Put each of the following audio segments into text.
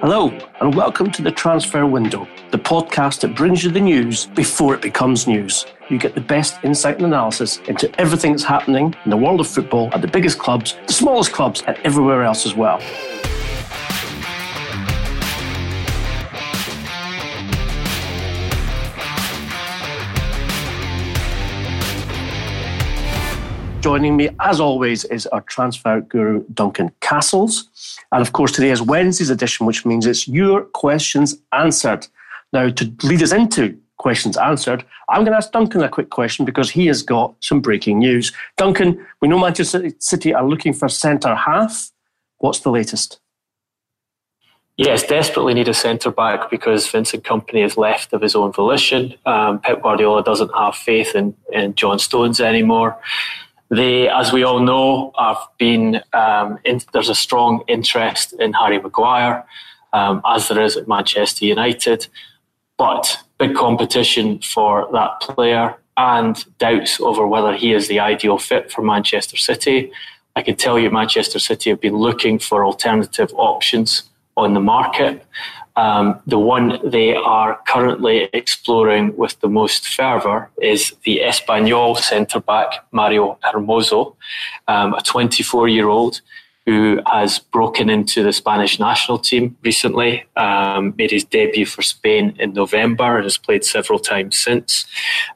Hello, and welcome to the Transfer Window, the podcast that brings you the news before it becomes news. You get the best insight and analysis into everything that's happening in the world of football at the biggest clubs, the smallest clubs, and everywhere else as well. Joining me, as always, is our transfer guru, Duncan Castles. And of course, today is Wednesday's edition, which means it's your questions answered. Now, to lead us into questions answered, I'm going to ask Duncan a quick question because he has got some breaking news. Duncan, we know Manchester City are looking for centre half. What's the latest? Yes, desperately need a centre back because Vincent Kompany has left of his own volition. Um, Pep Guardiola doesn't have faith in, in John Stones anymore. They, as we all know, have been. Um, in, there's a strong interest in Harry Maguire, um, as there is at Manchester United, but big competition for that player and doubts over whether he is the ideal fit for Manchester City. I can tell you, Manchester City have been looking for alternative options on the market. Um, the one they are currently exploring with the most fervour is the Espanyol centre back, Mario Hermoso, um, a 24 year old who has broken into the Spanish national team recently, um, made his debut for Spain in November and has played several times since.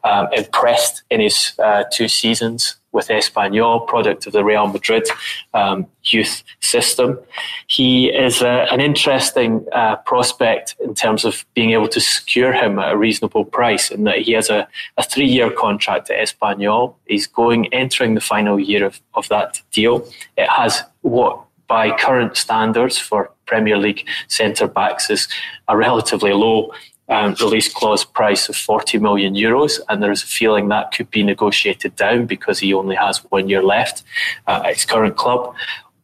Um, impressed in his uh, two seasons with Espanyol, product of the Real Madrid um, youth system. He is a, an interesting uh, prospect in terms of being able to secure him at a reasonable price, in that he has a, a three year contract at Espanyol. He's going entering the final year of, of that deal. It has what by current standards for Premier League centre backs is a relatively low um, release clause price of 40 million euros, and there is a feeling that could be negotiated down because he only has one year left uh, at his current club.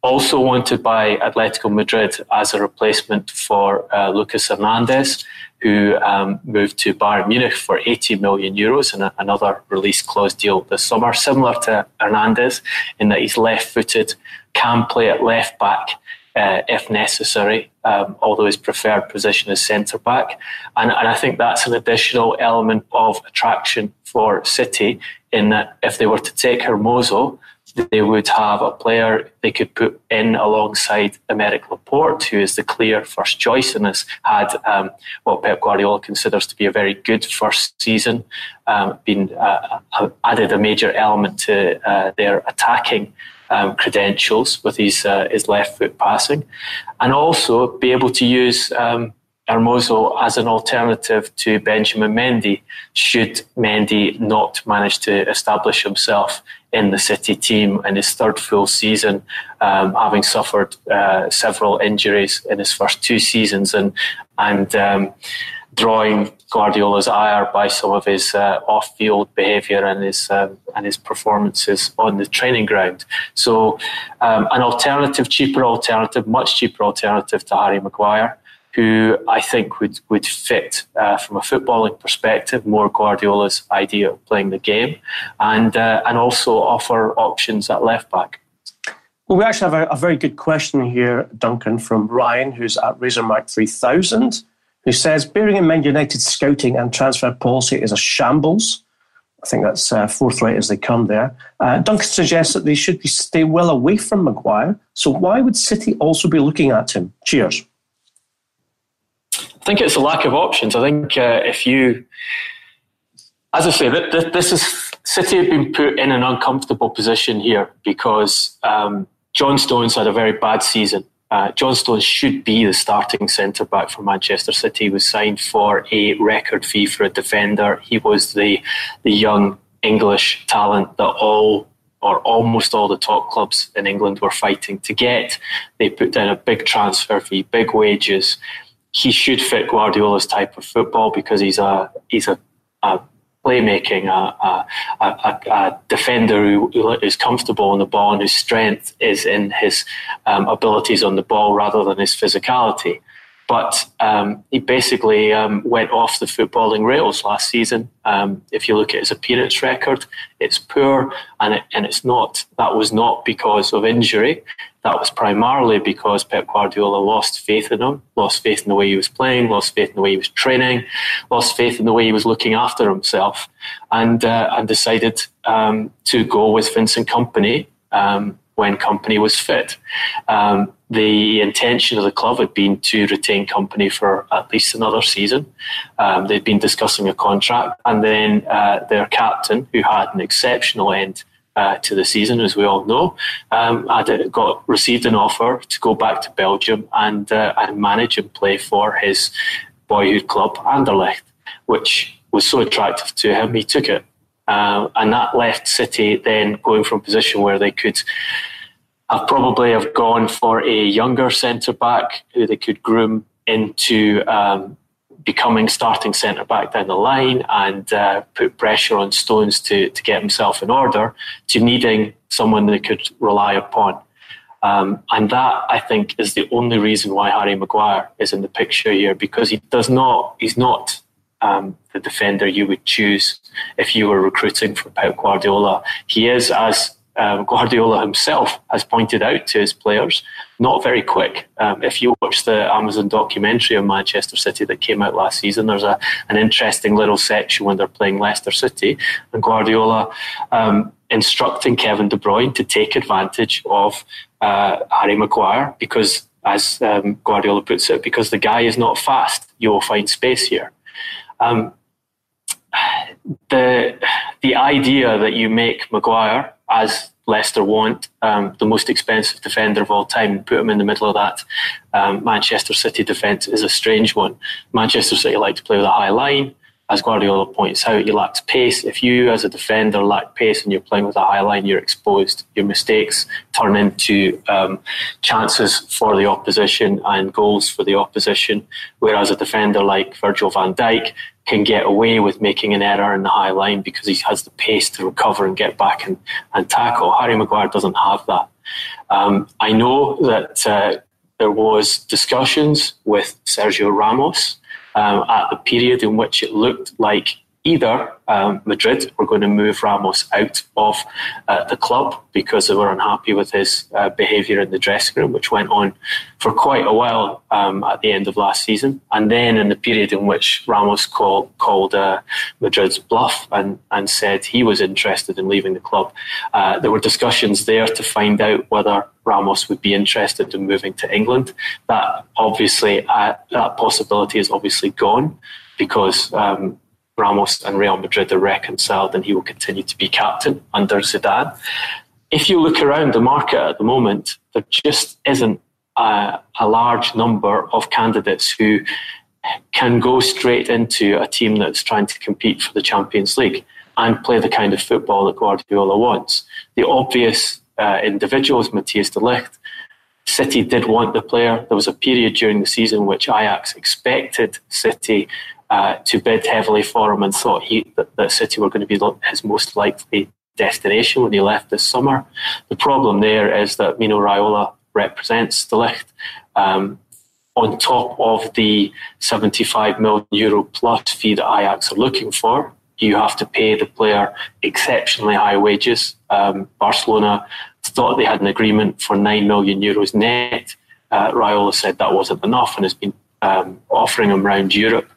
Also wanted by Atletico Madrid as a replacement for uh, Lucas Hernandez, who um, moved to Bayern Munich for 80 million euros a, another release clause deal this summer, similar to Hernandez in that he's left footed, can play at left back uh, if necessary, um, although his preferred position is centre back. And, and I think that's an additional element of attraction for City in that if they were to take Hermoso, they would have a player they could put in alongside Aymeric Laporte, who is the clear first choice and has had um, what Pep Guardiola considers to be a very good first season, um, been uh, added a major element to uh, their attacking um, credentials with his uh, his left foot passing, and also be able to use um, Hermoso as an alternative to Benjamin Mendy should Mendy not manage to establish himself in the City team in his third full season, um, having suffered uh, several injuries in his first two seasons and and um, drawing Guardiola's ire by some of his uh, off-field behaviour and his um, and his performances on the training ground. So, um, an alternative, cheaper alternative, much cheaper alternative to Harry Maguire, who I think would would fit uh, from a footballing perspective more Guardiola's idea of playing the game, and uh, and also offer options at left back. Well, we actually have a, a very good question here, Duncan, from Ryan, who's at Razormark three thousand who says bearing in mind United's scouting and transfer policy is a shambles. I think that's uh, forthright as they come there. Uh, Duncan suggests that they should be, stay well away from Maguire. So why would City also be looking at him? Cheers. I think it's a lack of options. I think uh, if you, as I say, this is City have been put in an uncomfortable position here because um, John Stones had a very bad season uh, John Stones should be the starting centre back for Manchester City. He was signed for a record fee for a defender. He was the the young English talent that all or almost all the top clubs in England were fighting to get. They put down a big transfer fee, big wages. He should fit Guardiola's type of football because he's a he's a, a playmaking, a, a, a, a, defender who is comfortable on the ball and whose strength is in his um, abilities on the ball rather than his physicality. But um, he basically um, went off the footballing rails last season. Um, if you look at his appearance record, it's poor, and it, and it's not. That was not because of injury. That was primarily because Pep Guardiola lost faith in him, lost faith in the way he was playing, lost faith in the way he was training, lost faith in the way he was looking after himself, and uh, and decided um, to go with Vincent Kompany um, when Kompany was fit. Um, the intention of the club had been to retain Kompany for at least another season. Um, they'd been discussing a contract, and then uh, their captain, who had an exceptional end uh, to the season, as we all know, um, had got received an offer to go back to Belgium and uh, and manage and play for his boyhood club Anderlecht, which was so attractive to him, he took it. Uh, and that left City then going from a position where they could have probably have gone for a younger centre back who they could groom into um, becoming starting centre back down the line and uh, put pressure on Stones to, to get himself in order, to needing someone they could rely upon. Um, and that, I think, is the only reason why Harry Maguire is in the picture here because he does not, he's not um, the defender you would choose if you were recruiting for Pep Guardiola. He is, as um, Guardiola himself has pointed out to his players, not very quick. Um, if you watch the Amazon documentary on Manchester City that came out last season, there's a, an interesting little section when they're playing Leicester City and Guardiola um, instructing Kevin De Bruyne to take advantage of uh, Harry Maguire because, as um, Guardiola puts it, because the guy is not fast, you will find space here. Um, the the idea that you make Maguire as Leicester want um, the most expensive defender of all time put him in the middle of that um, Manchester City defence is a strange one. Manchester City like to play with a high line as Guardiola points out, he lacks pace. If you, as a defender, lack pace and you're playing with a high line, you're exposed. Your mistakes turn into um, chances for the opposition and goals for the opposition. Whereas a defender like Virgil van Dijk can get away with making an error in the high line because he has the pace to recover and get back and, and tackle. Harry Maguire doesn't have that. Um, I know that uh, there was discussions with Sergio Ramos um, at the period in which it looked like either um, Madrid were going to move Ramos out of uh, the club because they were unhappy with his uh, behaviour in the dressing room, which went on for quite a while um, at the end of last season. And then in the period in which Ramos call, called uh, Madrid's bluff and, and said he was interested in leaving the club, uh, there were discussions there to find out whether Ramos would be interested in moving to England. That obviously, uh, that possibility is obviously gone because um, Ramos and Real Madrid are reconciled and he will continue to be captain under Zidane. If you look around the market at the moment, there just isn't a, a large number of candidates who can go straight into a team that's trying to compete for the Champions League and play the kind of football that Guardiola wants. The obvious uh, individual is Matthijs de Ligt. City did want the player. There was a period during the season which Ajax expected City uh, to bid heavily for him and thought he, that, that City were going to be his most likely destination when he left this summer. The problem there is that Mino Raiola represents de Ligt. Um, on top of the 75 million euro plus fee that Ajax are looking for, you have to pay the player exceptionally high wages. Um, Barcelona thought they had an agreement for 9 million euros net. Uh, Raiola said that wasn't enough and has been um, offering him around Europe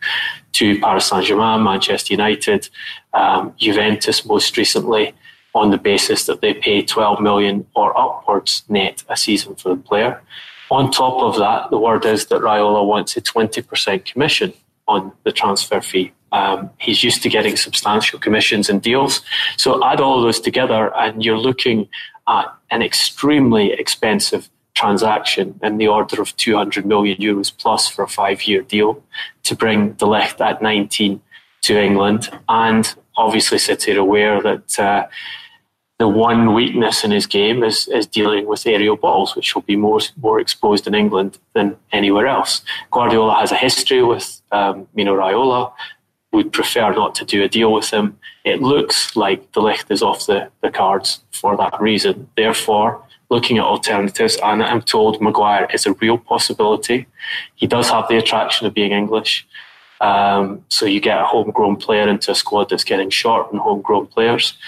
to Paris Saint Germain, Manchester United, um, Juventus most recently, on the basis that they pay 12 million or upwards net a season for the player. On top of that, the word is that Raiola wants a 20% commission on the transfer fee. Um, he's used to getting substantial commissions and deals. So add all those together, and you're looking at an extremely expensive transaction in the order of 200 million euros plus for a five year deal to bring De Ligt at 19 to England. And obviously, City are aware that uh, the one weakness in his game is, is dealing with aerial balls, which will be more, more exposed in England than anywhere else. Guardiola has a history with um, Mino Raiola, would prefer not to do a deal with him. It looks like De Ligt is off the, the cards for that reason. Therefore, looking at alternatives, and I'm told Maguire is a real possibility. He does have the attraction of being English. Um, so you get a homegrown player into a squad that's getting short on homegrown players.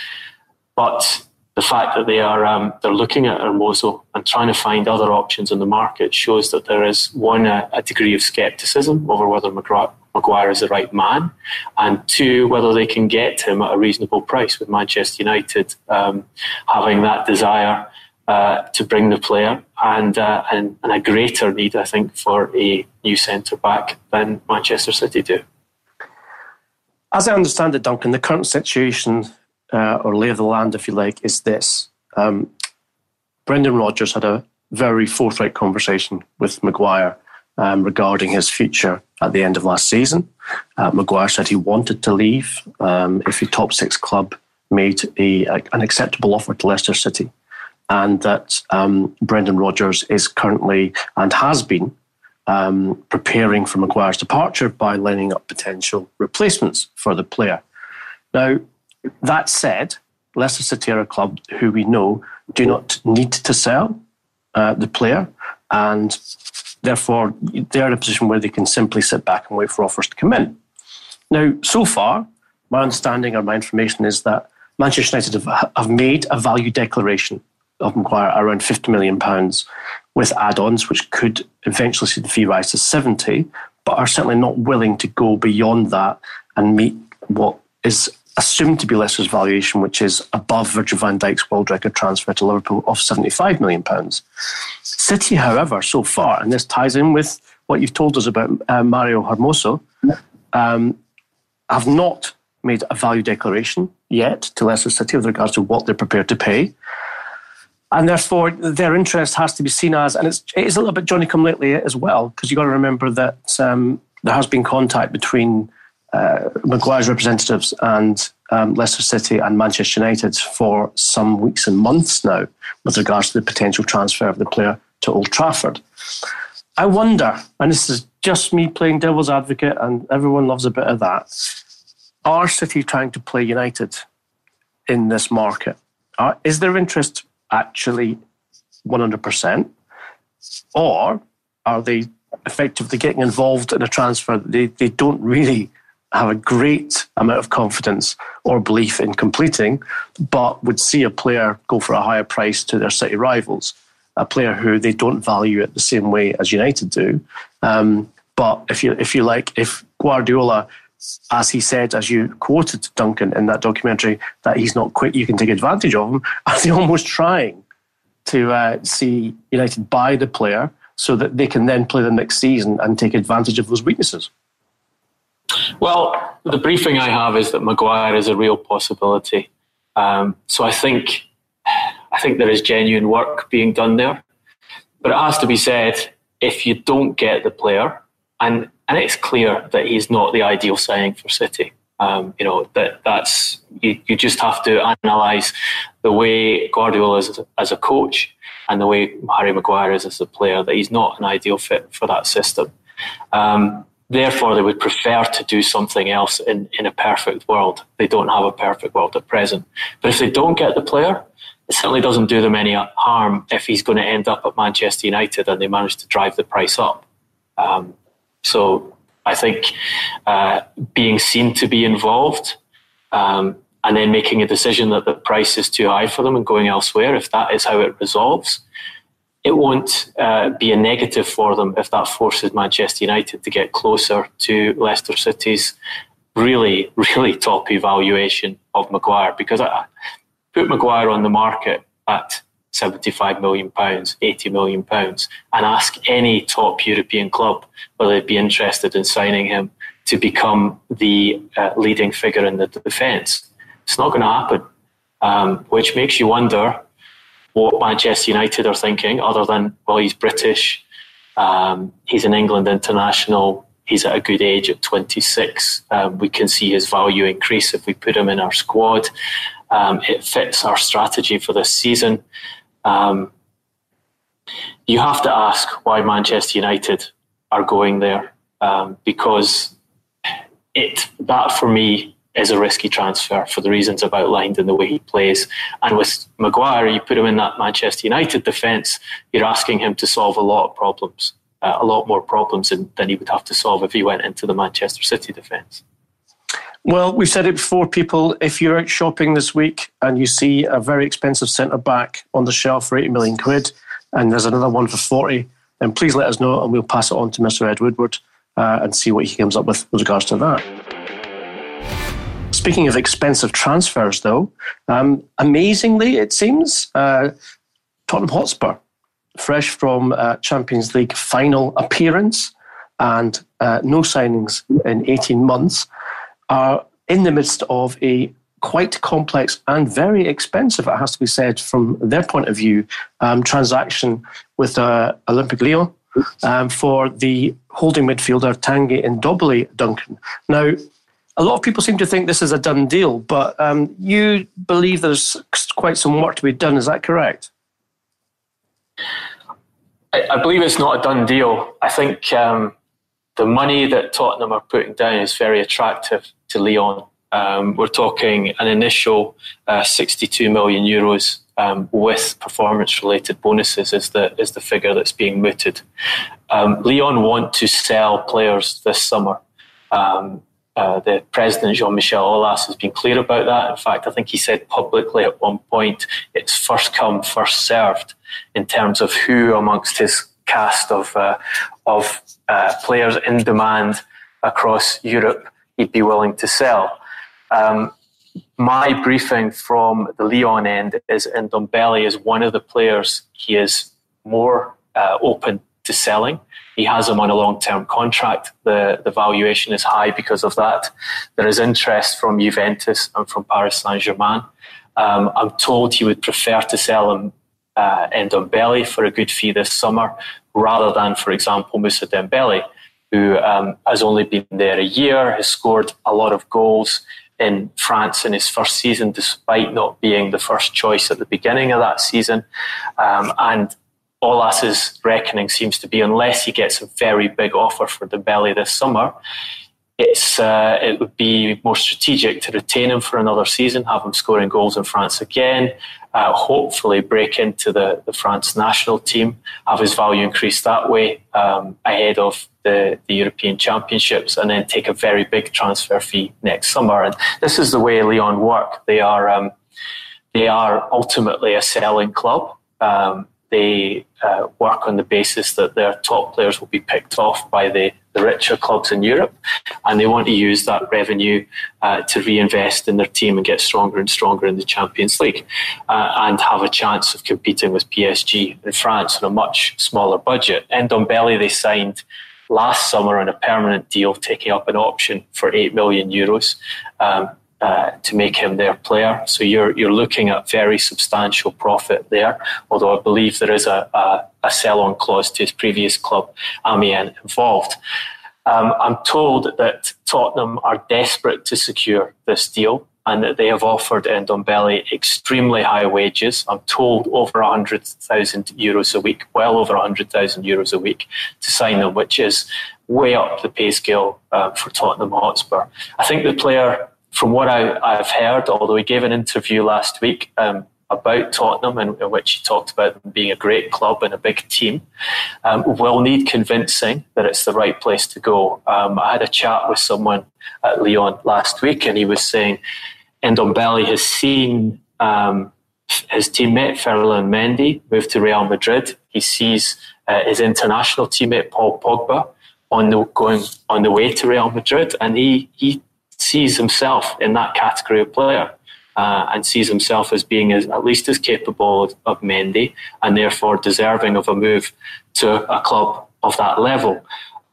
But the fact that they are um, they're looking at Hermoso and trying to find other options in the market shows that there is one a, a degree of scepticism over whether Maguire is the right man, and two whether they can get him at a reasonable price. With Manchester United um, having that desire uh, to bring the player and, uh, and and a greater need, I think, for a new centre back than Manchester City do. As I understand it, Duncan, the current situation uh, or lay of the land, if you like, is this. Um, Brendan Rodgers had a very forthright conversation with Maguire um, regarding his future at the end of last season. Uh, Maguire said he wanted to leave um, if a top six club made a, a, an acceptable offer to Leicester City, and that um, Brendan Rodgers is currently and has been um, preparing for Maguire's departure by lining up potential replacements for the player. Now, that said, Leicester City are a club who we know do not need to sell uh, the player, and therefore they're in a position where they can simply sit back and wait for offers to come in. Now, so far, my understanding or my information is that Manchester United have, have made a value declaration of Maguire around £50 million with add ons, which could eventually see the fee rise to 70 but are certainly not willing to go beyond that and meet what is assumed to be Leicester's valuation, which is above Virgil van Dijk's world record transfer to Liverpool of £75 million. City, however, so far, and this ties in with what you've told us about uh, Mario Hermoso, um, have not made a value declaration yet to Leicester City with regards to what they're prepared to pay. And therefore, their interest has to be seen as, and it's, it is a little bit Johnny come lately as well, because you've got to remember that um, there has been contact between uh, Maguire's representatives and um, Leicester City and Manchester United for some weeks and months now with regards to the potential transfer of the player to Old Trafford. I wonder, and this is just me playing devil's advocate, and everyone loves a bit of that. Are City trying to play United in this market? Are, is there interest actually 100%? Or are they effectively getting involved in a transfer that they, they don't really have a great amount of confidence or belief in completing, but would see a player go for a higher price to their city rivals, a player who they don't value it the same way as United do. Um, but if you if you like, if Guardiola, as he said, as you quoted Duncan in that documentary, that he's not quick, you can take advantage of him. Are they almost trying to uh, see United buy the player so that they can then play the next season and take advantage of those weaknesses? Well, the briefing I have is that Maguire is a real possibility. Um, so I think I think there is genuine work being done there. But it has to be said, if you don't get the player, and and it's clear that he's not the ideal signing for City. Um, you know that that's you, you just have to analyse the way Guardiola is as a, coach and the way Harry Maguire is as a player. That he's not an ideal fit for that system. Um, Therefore, they would prefer to do something else in, in a perfect world. They don't have a perfect world at present. But if they don't get the player, it certainly doesn't do them any harm if he's going to end up at Manchester United and they manage to drive the price up. Um, so I think uh, being seen to be involved um, and then making a decision that the price is too high for them and going elsewhere, if that is how it resolves, it won't uh, be a negative for them if that forces Manchester United to get closer to Leicester City's really, really top evaluation of Maguire. Because I put Maguire on the market at 75 million pounds, 80 million pounds, and ask any top European club whether they'd be interested in signing him to become the uh, leading figure in the defence. It's not going to happen, um, which makes you wonder what Manchester United are thinking, other than, well, he's British, um, he's an England international, he's at a good age at 26. Um, we can see his value increase if we put him in our squad. Um, it fits our strategy for this season. Um, you have to ask why Manchester United are going there um, because it that for me is a risky transfer for the reasons I've outlined in the way he plays. And with Maguire, you put him in that Manchester United defence, you're asking him to solve a lot of problems, uh, a lot more problems than, than he would have to solve if he went into the Manchester City defence. Well, we've said it before, people. If you're out shopping this week and you see a very expensive centre back on the shelf for 80 million quid, and there's another one for 40, then please let us know and we'll pass it on to Mr. Ed Woodward uh, and see what he comes up with with regards to that. Speaking of expensive transfers, though, um, amazingly, it seems, uh, Tottenham Hotspur, fresh from uh, Champions League final appearance and uh, no signings in 18 months, are in the midst of a quite complex and very expensive, it has to be said, from their point of view, um, transaction with uh, Olympique Lyon um, for the holding midfielder Tanguy and Ndombele Duncan. Now, a lot of people seem to think this is a done deal, but um, you believe there's quite some work to be done. Is that correct? I, I believe it's not a done deal. I think um, the money that Tottenham are putting down is very attractive to Lyon. Um, we're talking an initial uh, 62 million euros um, with performance-related bonuses is the is the figure that's being mooted. Um, Lyon want to sell players this summer. Um, uh, the president Jean Michel Aulas has been clear about that. In fact, I think he said publicly at one point it's first come, first served in terms of who amongst his cast of uh, of uh, players in demand across Europe he'd be willing to sell. Um, my briefing from the Lyon end is Ndombele is one of the players he is more uh, open to selling. He has him on a long term contract. The, the valuation is high because of that. There is interest from Juventus and from Paris Saint Germain. Um, I'm told he would prefer to sell him uh, Ndombele for a good fee this summer rather than, for example, Moussa Dembele, who um, has only been there a year, has scored a lot of goals in France in his first season, despite not being the first choice at the beginning of that season. Um, and Aulas's reckoning seems to be unless he gets a very big offer for Dembele this summer, it's uh, it would be more strategic to retain him for another season, have him scoring goals in France again, uh, hopefully break into the, the France national team, have his value increase that way um, ahead of the, the European Championships, and then take a very big transfer fee next summer. And this is the way Lyon work. They are um, they are ultimately a selling club. Um, they uh, work on the basis that their top players will be picked off by the, the richer clubs in Europe, and they want to use that revenue uh, to reinvest in their team and get stronger and stronger in the Champions League, uh, and have a chance of competing with PSG in France on a much smaller budget. Ndombele they signed last summer on a permanent deal, taking up an option for eight million euros. Um, uh, to make him their player. So you're you're looking at very substantial profit there. Although I believe there is a, a, a sell-on clause to his previous club, Amiens, involved. Um, I'm told that Tottenham are desperate to secure this deal and that they have offered Ndombele extremely high wages. I'm told over 100,000 euros a week, well over 100,000 euros a week to sign them, which is way up the pay scale uh, for Tottenham Hotspur. I think the player from what I, have heard, although he gave an interview last week um, about Tottenham in, in, which he talked about them being a great club and a big team, um, will need convincing that it's the right place to go. Um, I had a chat with someone at Lyon last week, and he was saying Ndombele has seen um, his teammate Ferland Mendy move to Real Madrid. He sees uh, his international teammate Paul Pogba on the going on the way to Real Madrid, and he he sees himself in that category of player uh, and sees himself as being as, at least as capable of, of Mendy and therefore deserving of a move to a club of that level.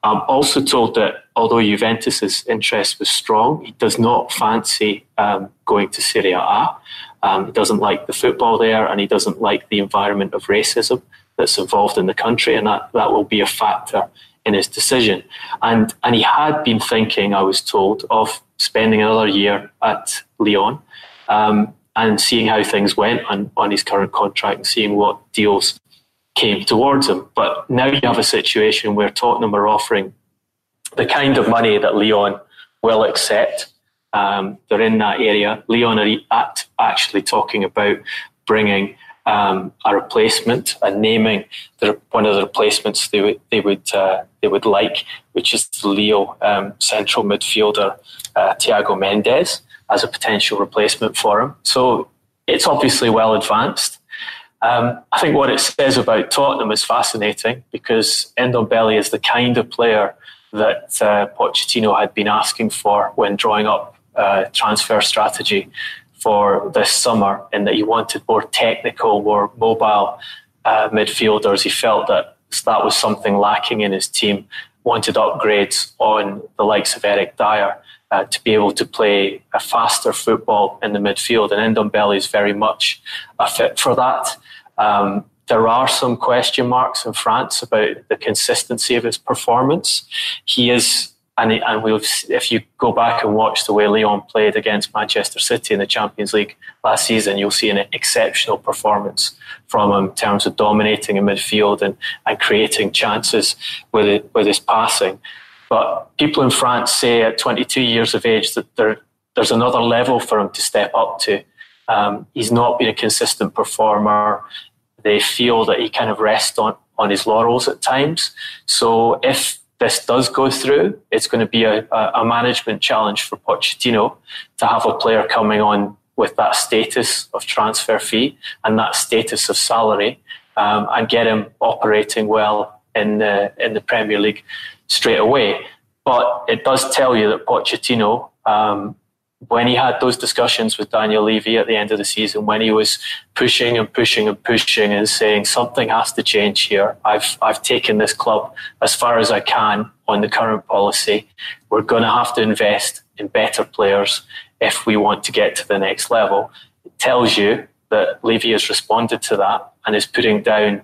I'm also told that although Juventus's interest was strong, he does not fancy um, going to Serie A. Um, he doesn't like the football there, and he doesn't like the environment of racism that's involved in the country, and that, that will be a factor in his decision. And and he had been thinking, I was told, of spending another year at Lyon. Um, and seeing how things went on, on his current contract and seeing what deals came towards him. But now you have a situation where Tottenham are offering the kind of money that Lyon will accept. Um, they're in that area. Lyon are at, actually talking about bringing um, a replacement and naming the, one of the replacements they would they would uh, they would like, which is Lille um, central midfielder uh, Thiago Mendes as a potential replacement for him. So it's obviously well advanced. Um, I think what it says about Tottenham is fascinating because Ndombele is the kind of player that uh, Pochettino had been asking for when drawing up uh, transfer strategy for this summer, in that he wanted more technical, more mobile uh, midfielders. He felt that that was something lacking in his team. Wanted upgrades on the likes of Eric Dier uh, to be able to play a faster football in the midfield, and Ndombele is very much a fit for that. Um, there are some question marks in France about the consistency of his performance. He is, and, and we'll, if you go back and watch the way Lyon played against Manchester City in the Champions League last season, you'll see an exceptional performance from him in terms of dominating in midfield and, and creating chances with, it, with his passing. But people in France say at 22 years of age that there, there's another level for him to step up to. Um, he's not been a consistent performer. They feel that he kind of rests on, on his laurels at times. So if this does go through, it's going to be a, a management challenge for Pochettino to have a player coming on with that status of transfer fee and that status of salary um, and get him operating well in the, in the Premier League straight away. But it does tell you that Pochettino um, when he had those discussions with Daniel Levy at the end of the season, when he was pushing and pushing and pushing and saying something has to change here. I've I've taken this club as far as I can on the current policy. We're going to have to invest in better players if we want to get to the next level. It tells you that Levy has responded to that and is putting down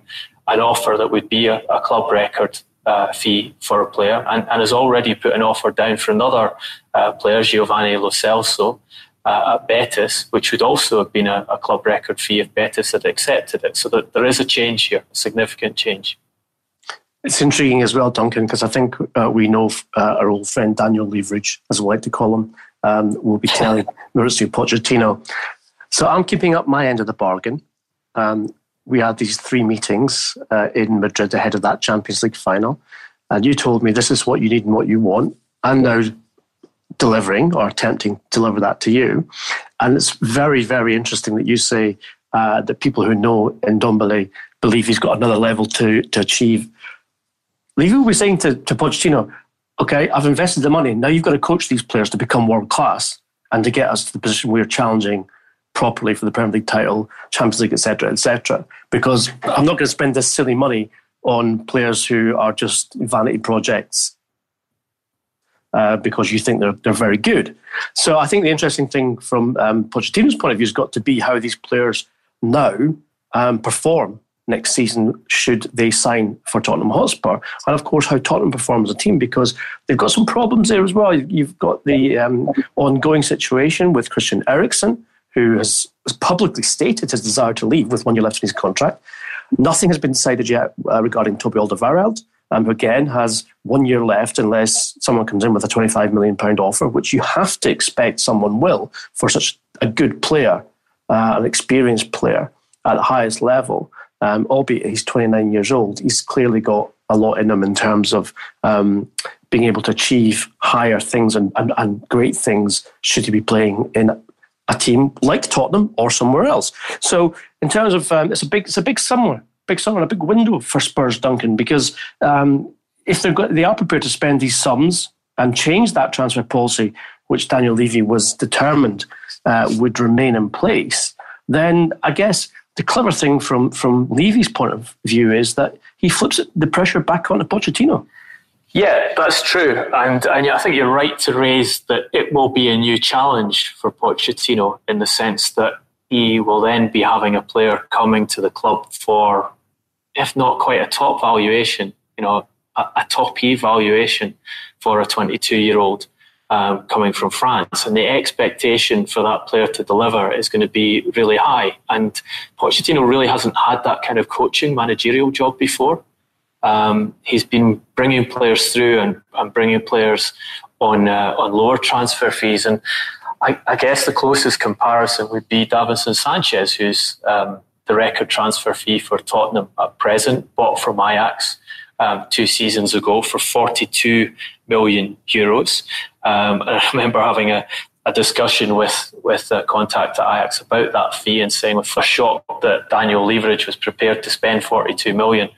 an offer that would be a, a club record uh, fee for a player and, and, has already put an offer down for another uh, player, Giovanni Lo Celso, uh, at Betis, which would also have been a, a, club record fee if Betis had accepted it. So that there is a change here, a significant change. It's intriguing as well, Duncan, because I think uh, we know uh, our old friend Daniel Leverage, as we like to call him, um, will be telling Mauricio Pochettino. So I'm keeping up my end of the bargain. Um, we had these three meetings uh, in Madrid ahead of that Champions League final. And you told me this is what you need and what you want. I'm now delivering or attempting to deliver that to you. And it's very, very interesting that you say uh, that people who know Ndombele believe he's got another level to, to achieve. Levy was saying to, to Pochettino, okay, I've invested the money. Now you've got to coach these players to become world class and to get us to the position we're challenging properly for the Premier League title, Champions League, etc., etc. Because I'm not going to spend this silly money on players who are just vanity projects uh, because you think they're they're very good. So I think the interesting thing from um, Pochettino's point of view has got to be how these players now um, perform next season should they sign for Tottenham Hotspur, and of course how Tottenham performs as a team because they've got some problems there as well. You've got the um, ongoing situation with Christian Eriksen who has, publicly stated his desire to leave with one year left in his contract. Nothing has been decided yet uh, regarding Toby Alderweireld, um, who again has one year left unless someone comes in with a £25 million offer, which you have to expect someone will for such a good player, uh, an experienced player at the highest level. Um, albeit he's 29 years old, he's clearly got a lot in him in terms of um, being able to achieve higher things and, and, and great things should he be playing in a team like Tottenham or somewhere else. So in terms of um, it's a big it's a big summer, big summer, a big window for Spurs, Duncan, because um, if they're got, they are prepared to spend these sums and change that transfer policy, which Daniel Levy was determined uh, would remain in place, then I guess the clever thing from from Levy's point of view is that he flips the pressure back onto Pochettino. Yeah, that's true. And, and I think you're right to raise that it will be a new challenge for Pochettino in the sense that he will then be having a player coming to the club for, if not quite a top valuation, you know, a, a top E valuation for a 22 year old. um, coming from France, and the expectation for that player to deliver is going to be really high. And Pochettino really hasn't had that kind of coaching managerial job before. Um, he's been bringing players through and, and bringing players on uh, on lower transfer fees, and I, I, guess the closest comparison would be Davinson Sanchez, who's um, the record transfer fee for Tottenham at present, bought from Ajax um, two seasons ago for 42 million euros. Um, I remember having a, a discussion with with a contact at Ajax about that fee and saying a shock that Daniel Leverage was prepared to spend 42 million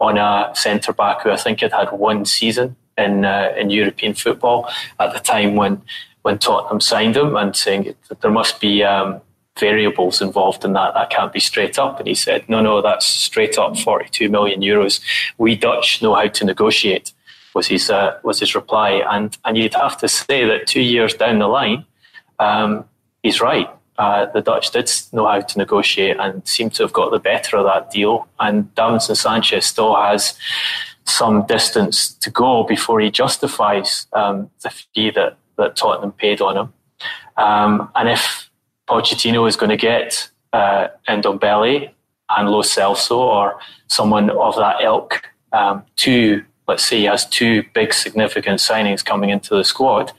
on a centre back who I think had had one season in uh, in European football at the time when when Tottenham signed him, and saying that there must be um, variables involved in that. That can't be straight up. And he said, no, no, that's straight up 42 million euros. We Dutch know how to negotiate. Was his uh, was his reply, and and you'd have to say that two years down the line, um, he's right. Uh, the Dutch did know how to negotiate and seem to have got the better of that deal. And Davinson Sanchez still has some distance to go before he justifies um, the fee that, that Tottenham paid on him. Um, and if Pochettino is going to get uh, Ndombele and Lo Celso or someone of that ilk um, two, let's say he has two big significant signings coming into the squad,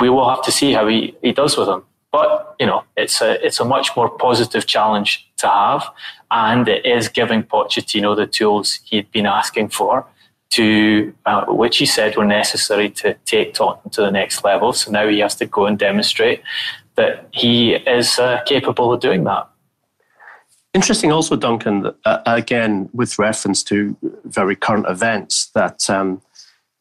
we will have to see how he, he does with them. But you know, it's a it's a much more positive challenge to have, and it is giving Pochettino the tools he'd been asking for, to uh, which he said were necessary to take Tottenham to the next level. So now he has to go and demonstrate that he is uh, capable of doing that. Interesting, also, Duncan. Uh, again, with reference to very current events, that um,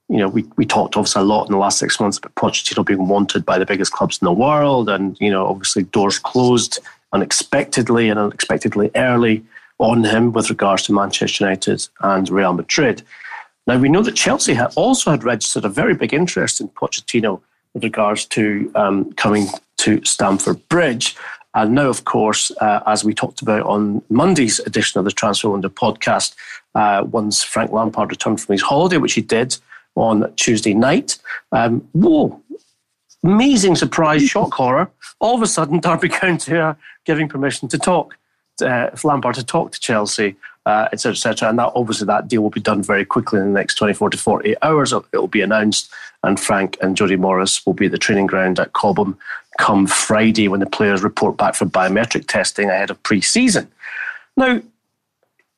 you know we we talked obviously a lot in the last six months about Pochettino being wanted by the biggest clubs in the world, and you know obviously doors closed unexpectedly and unexpectedly early on him with regards to Manchester United and Real Madrid. Now we know that Chelsea had also had registered a very big interest in Pochettino with regards to um, coming to Stamford Bridge. And now, of course, uh, as we talked about on Monday's edition of the Transfer Window podcast, uh, once Frank Lampard returned from his holiday, which he did on Tuesday night, um, whoa, amazing surprise, shock horror. All of a sudden, Derby County are giving permission to talk, uh, Lampard to talk to Chelsea uh, etc., etc. And that obviously that deal will be done very quickly in the next 24 to 48 hours. It will be announced, and Frank and Jody Morris will be at the training ground at Cobham come Friday when the players report back for biometric testing ahead of pre-season. Now,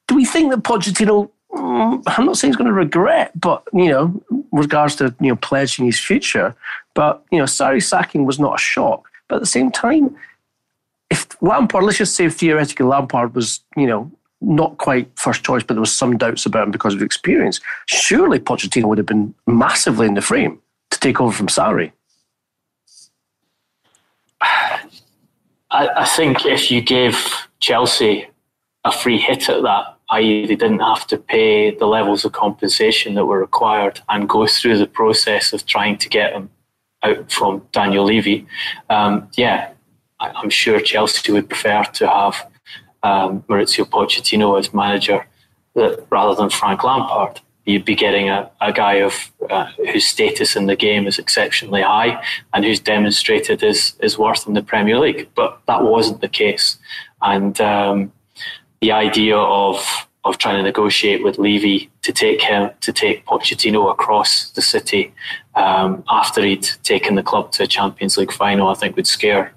do we think that Pochettino? Mm, I'm not saying he's going to regret, but you know, regards to you know pledging his future, but you know, Sarri sacking was not a shock. But at the same time, if Lampard, let's just say theoretically Lampard was, you know, not quite first choice, but there was some doubts about him because of experience. Surely Pochettino would have been massively in the frame to take over from Sarri. I, I think if you gave Chelsea a free hit at that, i.e., they didn't have to pay the levels of compensation that were required and go through the process of trying to get them out from Daniel Levy, um, yeah, I'm sure Chelsea would prefer to have um, Mauricio Pochettino as manager that, rather than Frank Lampard. You'd be getting a, a guy of uh, whose status in the game is exceptionally high and who's demonstrated his, his worth in the Premier League. But that wasn't the case. And um, the idea of of trying to negotiate with Levy to take him to take Pochettino across the city um, after he'd taken the club to a Champions League final, I think would scare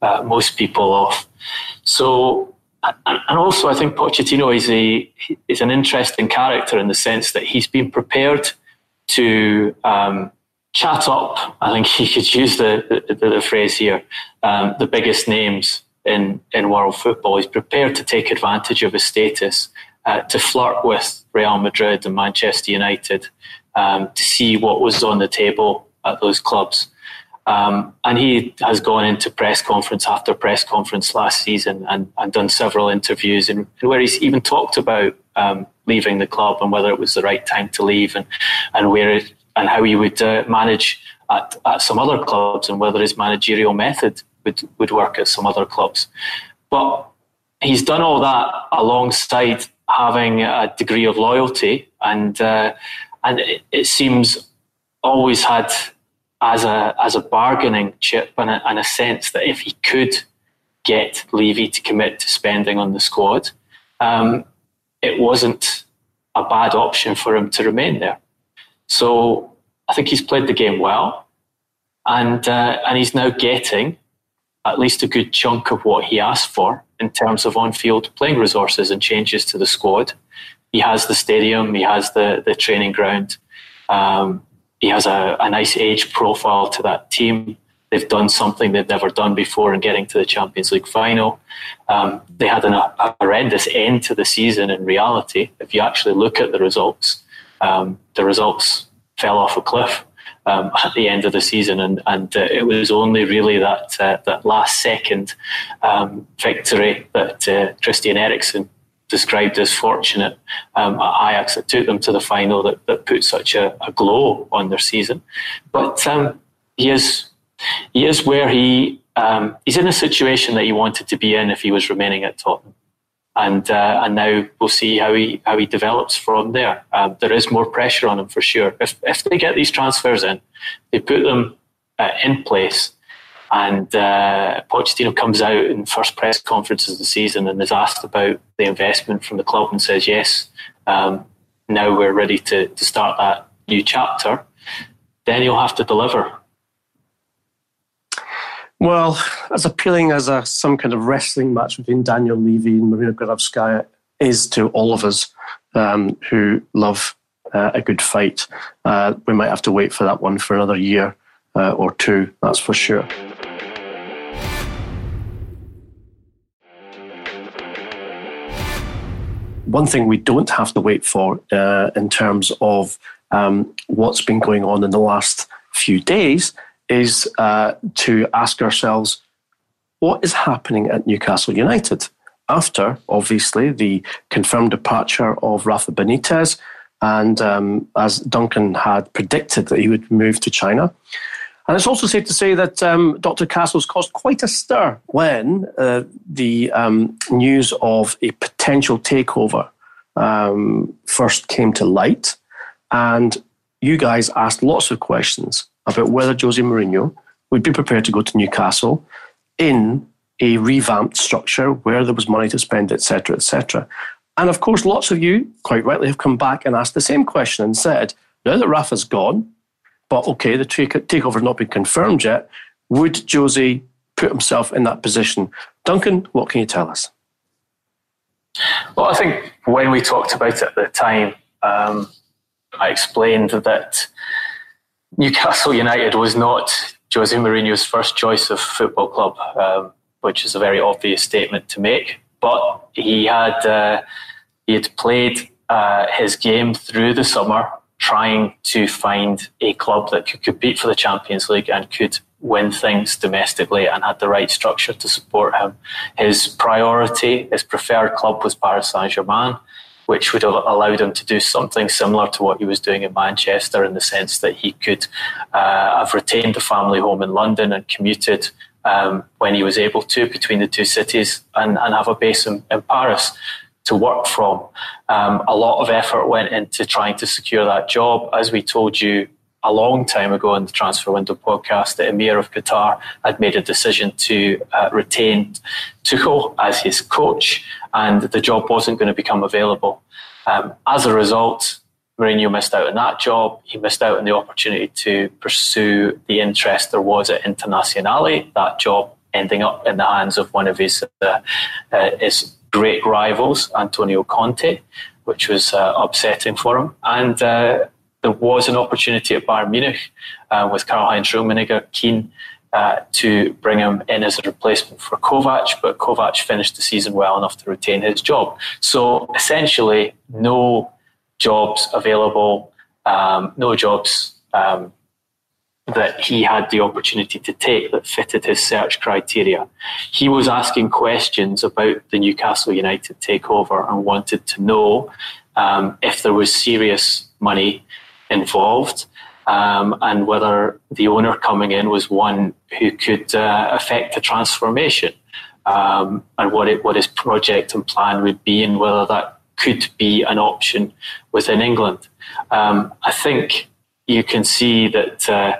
uh, most people off. So and also, I think Pochettino is a is an interesting character in the sense that he's been prepared to um, chat up. I think he could use the the, the phrase here: um, the biggest names in in world football. He's prepared to take advantage of his status uh, to flirt with Real Madrid and Manchester United um, to see what was on the table at those clubs. Um, and he has gone into press conference after press conference last season and, and done several interviews and, where he's even talked about um, leaving the club and whether it was the right time to leave and, and where it, and how he would uh, manage at, at some other clubs and whether his managerial method would, would work at some other clubs. But he's done all that alongside having a degree of loyalty and uh, and it, it seems always had as a as a bargaining chip and a, and a sense that if he could get Levy to commit to spending on the squad, um, it wasn't a bad option for him to remain there. So I think he's played the game well, and uh, and he's now getting at least a good chunk of what he asked for in terms of on-field playing resources and changes to the squad. He has the stadium, he has the the training ground. Um, he has a, a nice age profile to that team. They've done something they've never done before in getting to the Champions League final. Um, they had an, a horrendous end to the season in reality. If you actually look at the results, um, the results fell off a cliff um, at the end of the season, and, and uh, it was only really that uh, that last second um, victory that uh, Christian Eriksen described as fortunate um, at Ajax that took them to the final that, that put such a, a glow on their season. But um, he is he is where he um, he's in a situation that he wanted to be in if he was remaining at Tottenham. And uh, and now we'll see how he how he develops from there. Um, there is more pressure on him for sure. If if they get these transfers in, they put them uh, in place, and uh, Pochettino comes out in first press conference of the season and is asked about the investment from the club and says yes. Um, now we're ready to to start that new chapter. Then he'll have to deliver well, as appealing as a some kind of wrestling match between Daniel Levy and Marina Granovskaya is to all of us um, who love uh, a good fight, uh, we might have to wait for that one for another year uh, or two. That's for sure. One thing we don't have to wait for uh, in terms of um, what's been going on in the last few days is uh, to ask ourselves what is happening at Newcastle United after, obviously, the confirmed departure of Rafa Benitez, and um, as Duncan had predicted that he would move to China. And it's also safe to say that um, Dr. Castles caused quite a stir when uh, the um, news of a potential takeover um, first came to light. And you guys asked lots of questions about whether Jose Mourinho would be prepared to go to Newcastle in a revamped structure where there was money to spend, etc., etc. And of course, lots of you, quite rightly, have come back and asked the same question and said, now that Rafa's gone, but okay, the takeover has not been confirmed yet, would Jose put himself in that position? Duncan, what can you tell us? Well, I think when we talked about it at the time, um, I explained that Newcastle United was not Jose Mourinho's first choice of football club, um, which is a very obvious statement to make. But he had uh, he had played uh, his game through the summer, trying to find a club that could compete for the Champions League and could win things domestically and had the right structure to support him. His priority, his preferred club was Paris Saint Germain which would have allowed him to do something similar to what he was doing in Manchester in the sense that he could uh, have retained a family home in London and commuted um, when he was able to between the two cities and, and have a base in, in Paris to work from. Um, a lot of effort went into trying to secure that job. As we told you a long time ago in the Transfer Window podcast, the Emir of Qatar had made a decision to uh, retain Tuchel as his coach, and the job wasn't going to become available. Um, as a result, Mourinho missed out on that job. He missed out on the opportunity to pursue the interest there was at Internazionale. That job ending up in the hands of one of his uh, uh, his great rivals, Antonio Conte, which was uh, upsetting for him. And uh, there was an opportunity at Bayern Munich uh, with Karl-Heinz Rummenigge keen uh, to bring him in as a replacement for Kovac, but Kovac finished the season well enough to retain his job. So essentially, no jobs available, um, no jobs um, that he had the opportunity to take that fitted his search criteria. He was asking questions about the Newcastle United takeover and wanted to know um, if there was serious money involved. Um, and whether the owner coming in was one who could uh, affect the transformation, um, and what it, what his project and plan would be, and whether that could be an option within England. Um, I think you can see that uh,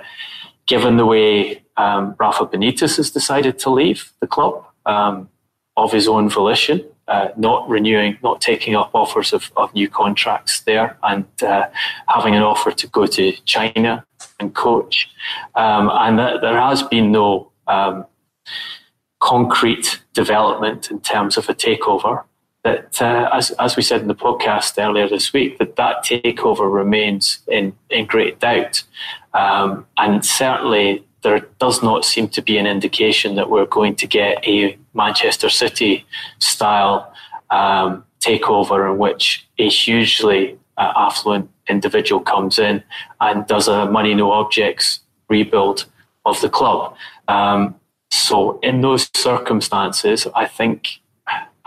given the way um, Rafa Benitez has decided to leave the club um, of his own volition, uh, not renewing, not taking up offers of, of new contracts there, and uh, having an offer to go to China and coach. Um, and th- there has been no um, concrete development in terms of a takeover. That, uh, as, as we said in the podcast earlier this week, that that takeover remains in, in great doubt. Um, and certainly there does not seem to be an indication that we're going to get a Manchester City style um, takeover in which a hugely uh, affluent individual comes in and does a money no objects rebuild of the club. Um, so in those circumstances, I think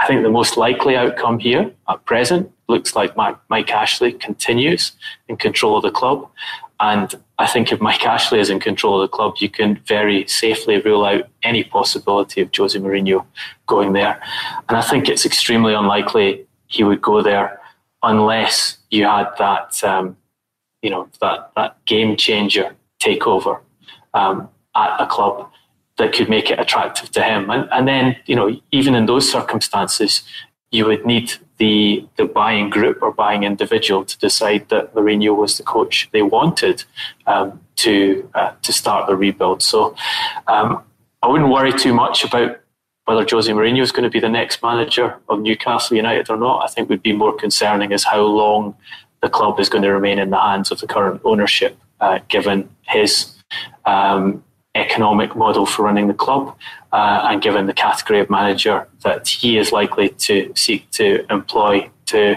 I think the most likely outcome here at present looks like Mike, Mike Ashley continues in control of the club. And I think if Mike Ashley is in control of the club, you can very safely rule out any possibility of Jose Mourinho going there. And I think it's extremely unlikely he would go there unless you had that, um, you know, that, that game changer takeover um, at a club that could make it attractive to him. And, and then, you know, even in those circumstances, you would need the the buying group or buying individual to decide that Mourinho was the coach they wanted um, to uh, to start the rebuild. So um, I wouldn't worry too much about whether Jose Mourinho is going to be the next manager of Newcastle United or not. I think would be more concerning is how long the club is going to remain in the hands of the current ownership, uh, given his um, economic model for running the club, uh, and given the category of manager that he is likely to seek to employ to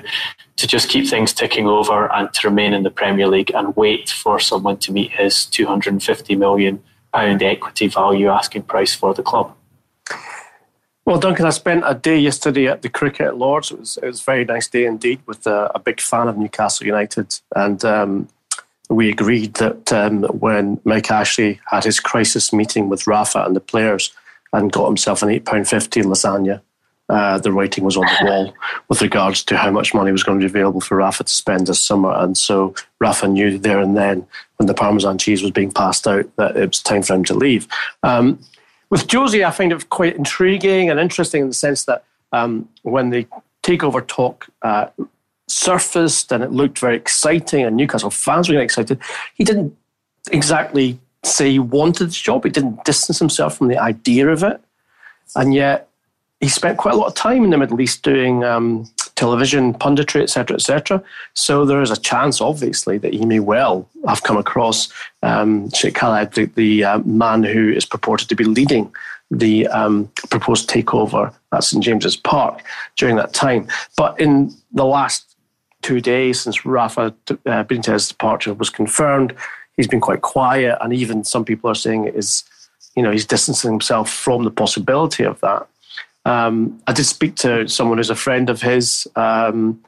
to just keep things ticking over and to remain in the Premier League and wait for someone to meet his 250 million pound equity value asking price for the club. Well, Duncan, I spent a day yesterday at the cricket at Lords. It was, it was a very nice day indeed with a, a big fan of Newcastle United. And um, we agreed that um, when Mike Ashley had his crisis meeting with Rafa and the players and got himself an £8.50 lasagna, uh, the writing was on the wall with regards to how much money was going to be available for Rafa to spend this summer. And so Rafa knew there and then, when the Parmesan cheese was being passed out, that it was time for him to leave. Um, with Josie, I find it quite intriguing and interesting in the sense that um, when the takeover talk uh, surfaced and it looked very exciting, and Newcastle fans were excited. He didn't exactly say he wanted the job. He didn't distance himself from the idea of it, and yet he spent quite a lot of time in the Middle East doing um, television punditry, etc., etc. So there is a chance, obviously, that he may well have come across um, Sheikh Khaled, the, the uh, man who is purported to be leading the um, proposed takeover at St James's Park during that time. But in the last two days since Rafa uh, Benitez's departure was confirmed. He's been quite quiet, and even some people are saying is, you know, he's distancing himself from the possibility of that. Um, I did speak to someone who's a friend of his um,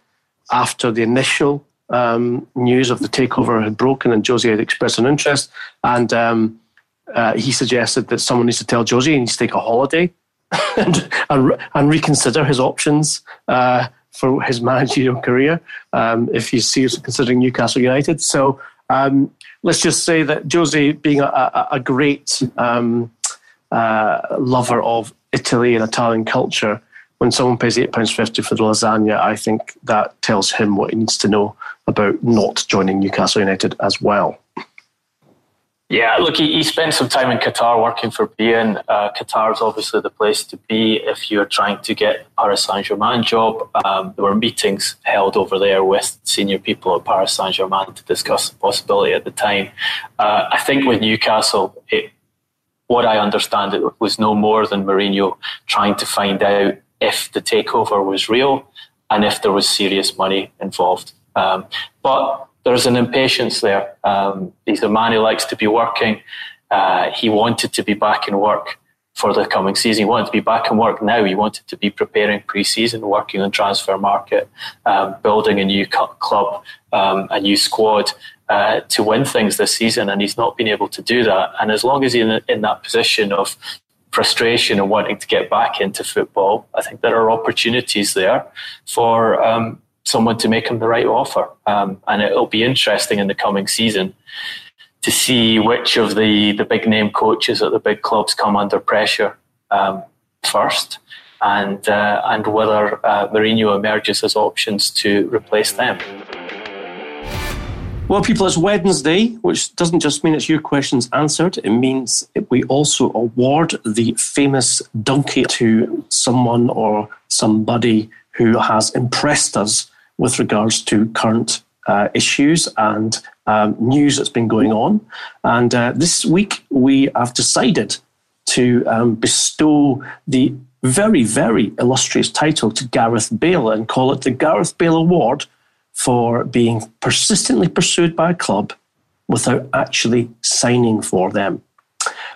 after the initial um, news of the takeover had broken and Josie had expressed an interest, and um, uh, he suggested that someone needs to tell Josie he needs to take a holiday and, and, and reconsider his options. Uh, for his managerial career um, if he's seriously considering Newcastle United. So um, let's just say that Jose, being a, a, great um, uh, lover of Italy and Italian culture, when someone pays £8.50 for the lasagna, I think that tells him what he needs to know about not joining Newcastle United as well. Yeah, look, he, he spent some time in Qatar working for beIN. Uh, Qatar is obviously the place to be if you're trying to get Paris Saint Germain job. Um, there were meetings held over there with senior people at Paris Saint Germain to discuss the possibility at the time. Uh, I think with Newcastle, it, what I understand, it was no more than Mourinho trying to find out if the takeover was real and if there was serious money involved. Um, but there's an impatience there. Um, he's a man who likes to be working. Uh, he wanted to be back in work for the coming season. He wanted to be back in work now. He wanted to be preparing pre-season, working on transfer market, um, building a new club, um, a new squad uh, to win things this season, and he's not been able to do that. And as long as he's in, in that position of frustration and wanting to get back into football, I think there are opportunities there for um, someone to make him the right offer. Um, and it'll be interesting in the coming season to see which of the, the big name coaches at the big clubs come under pressure um, first and, uh, and whether uh, Mourinho emerges as options to replace them. Well, people, it's Wednesday, which doesn't just mean it's your questions answered. It means we also award the famous donkey to someone or somebody who has impressed us with regards to current uh, issues and um, news that's been going on. And uh, this week, we have decided to um, bestow the very, very illustrious title to Gareth Bale and call it the Gareth Bale Award for being persistently pursued by a club without actually signing for them.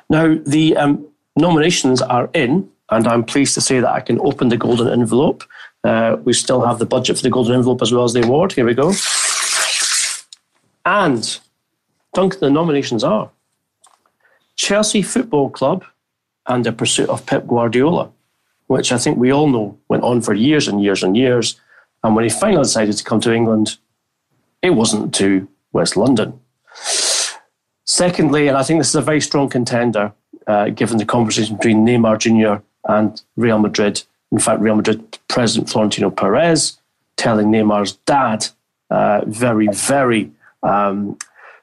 Now, the um, nominations are in, and I'm pleased to say that I can open the golden envelope. Uh, we still have the budget for the golden envelope as well as the award. Here we go. And, Duncan, the nominations are Chelsea Football Club and the pursuit of Pep Guardiola, which I think we all know went on for years and years and years and when he finally decided to come to England, it wasn't to West London. Secondly, and I think this is a very strong contender, uh, given the conversation between Neymar Jr. and Real Madrid. In fact, Real Madrid President Florentino Perez telling Neymar's dad uh, very, very um,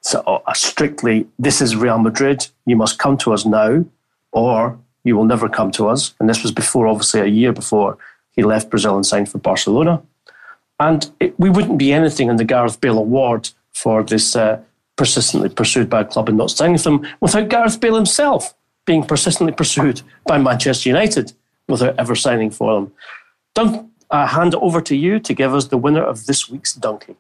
so, uh, strictly, this is Real Madrid. You must come to us now, or you will never come to us. And this was before, obviously, a year before he left Brazil and signed for Barcelona. And it, we wouldn't be anything in the Gareth Bale Award for this uh, persistently pursued by a club and not signing them without Gareth Bale himself being persistently pursued by Manchester United without ever signing for them. Dunk, I hand it over to you to give us the winner of this week's Donkey.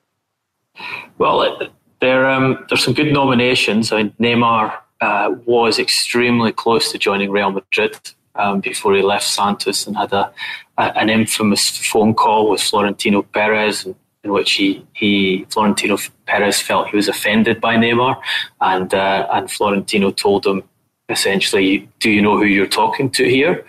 Well, there, um, there's some good nominations. I mean, Neymar uh, was extremely close to joining Real Madrid um, before he left Santos and had a, a, an infamous phone call with Florentino Perez in which he, he Florentino Perez felt he was offended by Neymar and uh, and Florentino told him essentially, do you know who you're talking to here?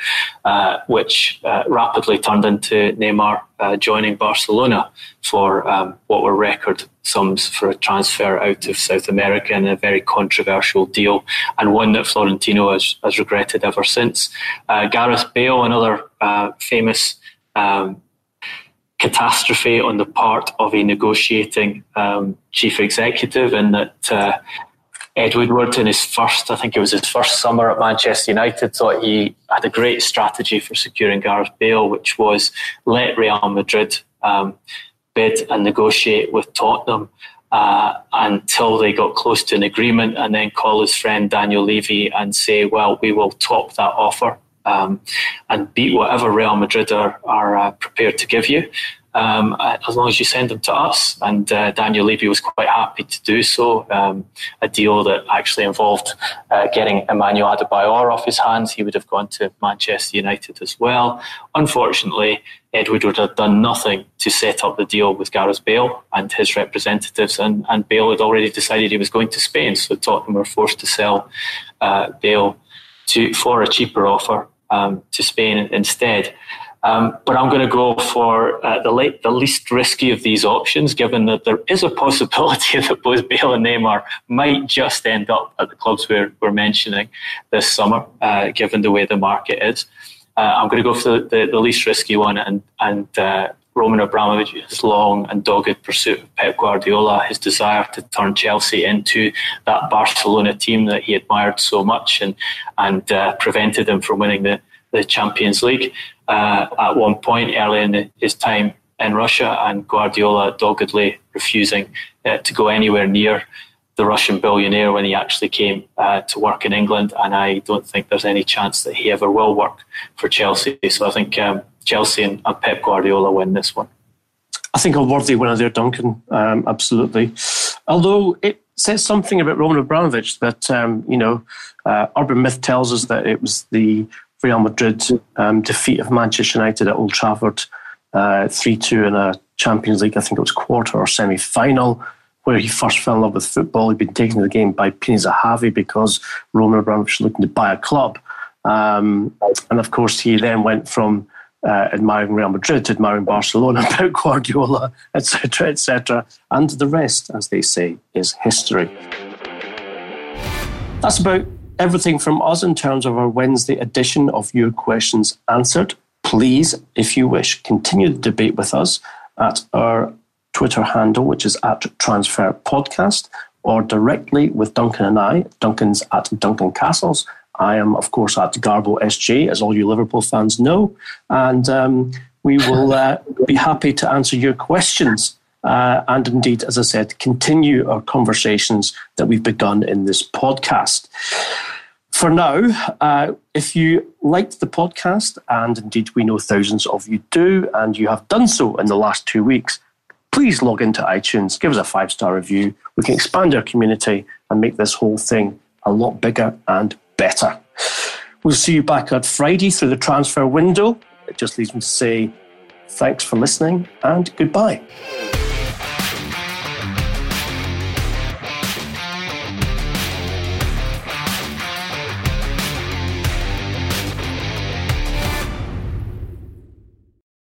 Uh, which uh, rapidly turned into Neymar uh, joining Barcelona for um, what were record sums for a transfer out of South America and a very controversial deal, and one that Florentino has, has regretted ever since. Uh, Gareth Bale, another uh, famous um, catastrophe on the part of a negotiating um, chief executive, in that uh, Ed Woodward, in his first, I think it was his first summer at Manchester United, thought he had a great strategy for securing Gareth Bale, which was let Real Madrid um, bid and negotiate with Tottenham uh, until they got close to an agreement, and then call his friend Daniel Levy and say, "Well, we will top that offer." Um, and beat whatever Real Madrid are, are uh, prepared to give you um, as long as you send them to us. And uh, Daniel Levy was quite happy to do so. Um, a deal that actually involved uh, getting Emmanuel Adebayor off his hands. He would have gone to Manchester United as well. Unfortunately, Woodward would have done nothing to set up the deal with Gareth Bale and his representatives, and, and Bale had already decided he was going to Spain, so Tottenham were forced to sell uh, Bale to for a cheaper offer um, to Spain instead. Um, but I'm going to go for uh, the, late, the least risky of these options, given that there is a possibility that both Bale and Neymar might just end up at the clubs we're, we're mentioning this summer, uh, given the way the market is. Uh, I'm going to go for the, the, the, least risky one and, and uh, Roman Abramovich's long and dogged pursuit of Pep Guardiola, his desire to turn Chelsea into that Barcelona team that he admired so much and, and uh, prevented him from winning the, the Champions League uh, at one point early in his time in Russia, and Guardiola doggedly refusing uh, to go anywhere near the Russian billionaire when he actually came uh, to work in England. And I don't think there's any chance that he ever will work for Chelsea. So I think um, Chelsea and, and, Pep Guardiola win this one. I think a worthy winner there, Duncan. Um, absolutely. Although it says something about Roman Abramovich that, um, you know, uh, urban myth tells us that it was the Real Madrid um, defeat of Manchester United at Old Trafford, uh, 3 2 in a Champions League, I think it was quarter or semi final, where he first fell in love with football. He'd been taken to the game by Pini Zahavi because Roman Abramovich was looking to buy a club. Um, and of course, he then went from uh, admiring Real Madrid to admiring Barcelona, about Guardiola, etc., etc. And the rest, as they say, is history. That's about everything from us in terms of our Wednesday edition of Your Questions Answered. Please, if you wish, continue the debate with us at our Twitter handle, which is at Transfer Podcast, or directly with Duncan and I. Duncan's at Duncan Castles. I am, of course, at Garbo SJ, as all you Liverpool fans know. And um, we will uh, be happy to answer your questions. Uh, and indeed, as I said, continue our conversations that we've begun in this podcast. For now, uh, if you liked the podcast, and indeed we know thousands of you do, and you have done so in the last two weeks, please log into iTunes, give us a five star review. We can expand our community and make this whole thing a lot bigger and better. We'll see you back on Friday through the transfer window. It just leaves me to say thanks for listening and goodbye.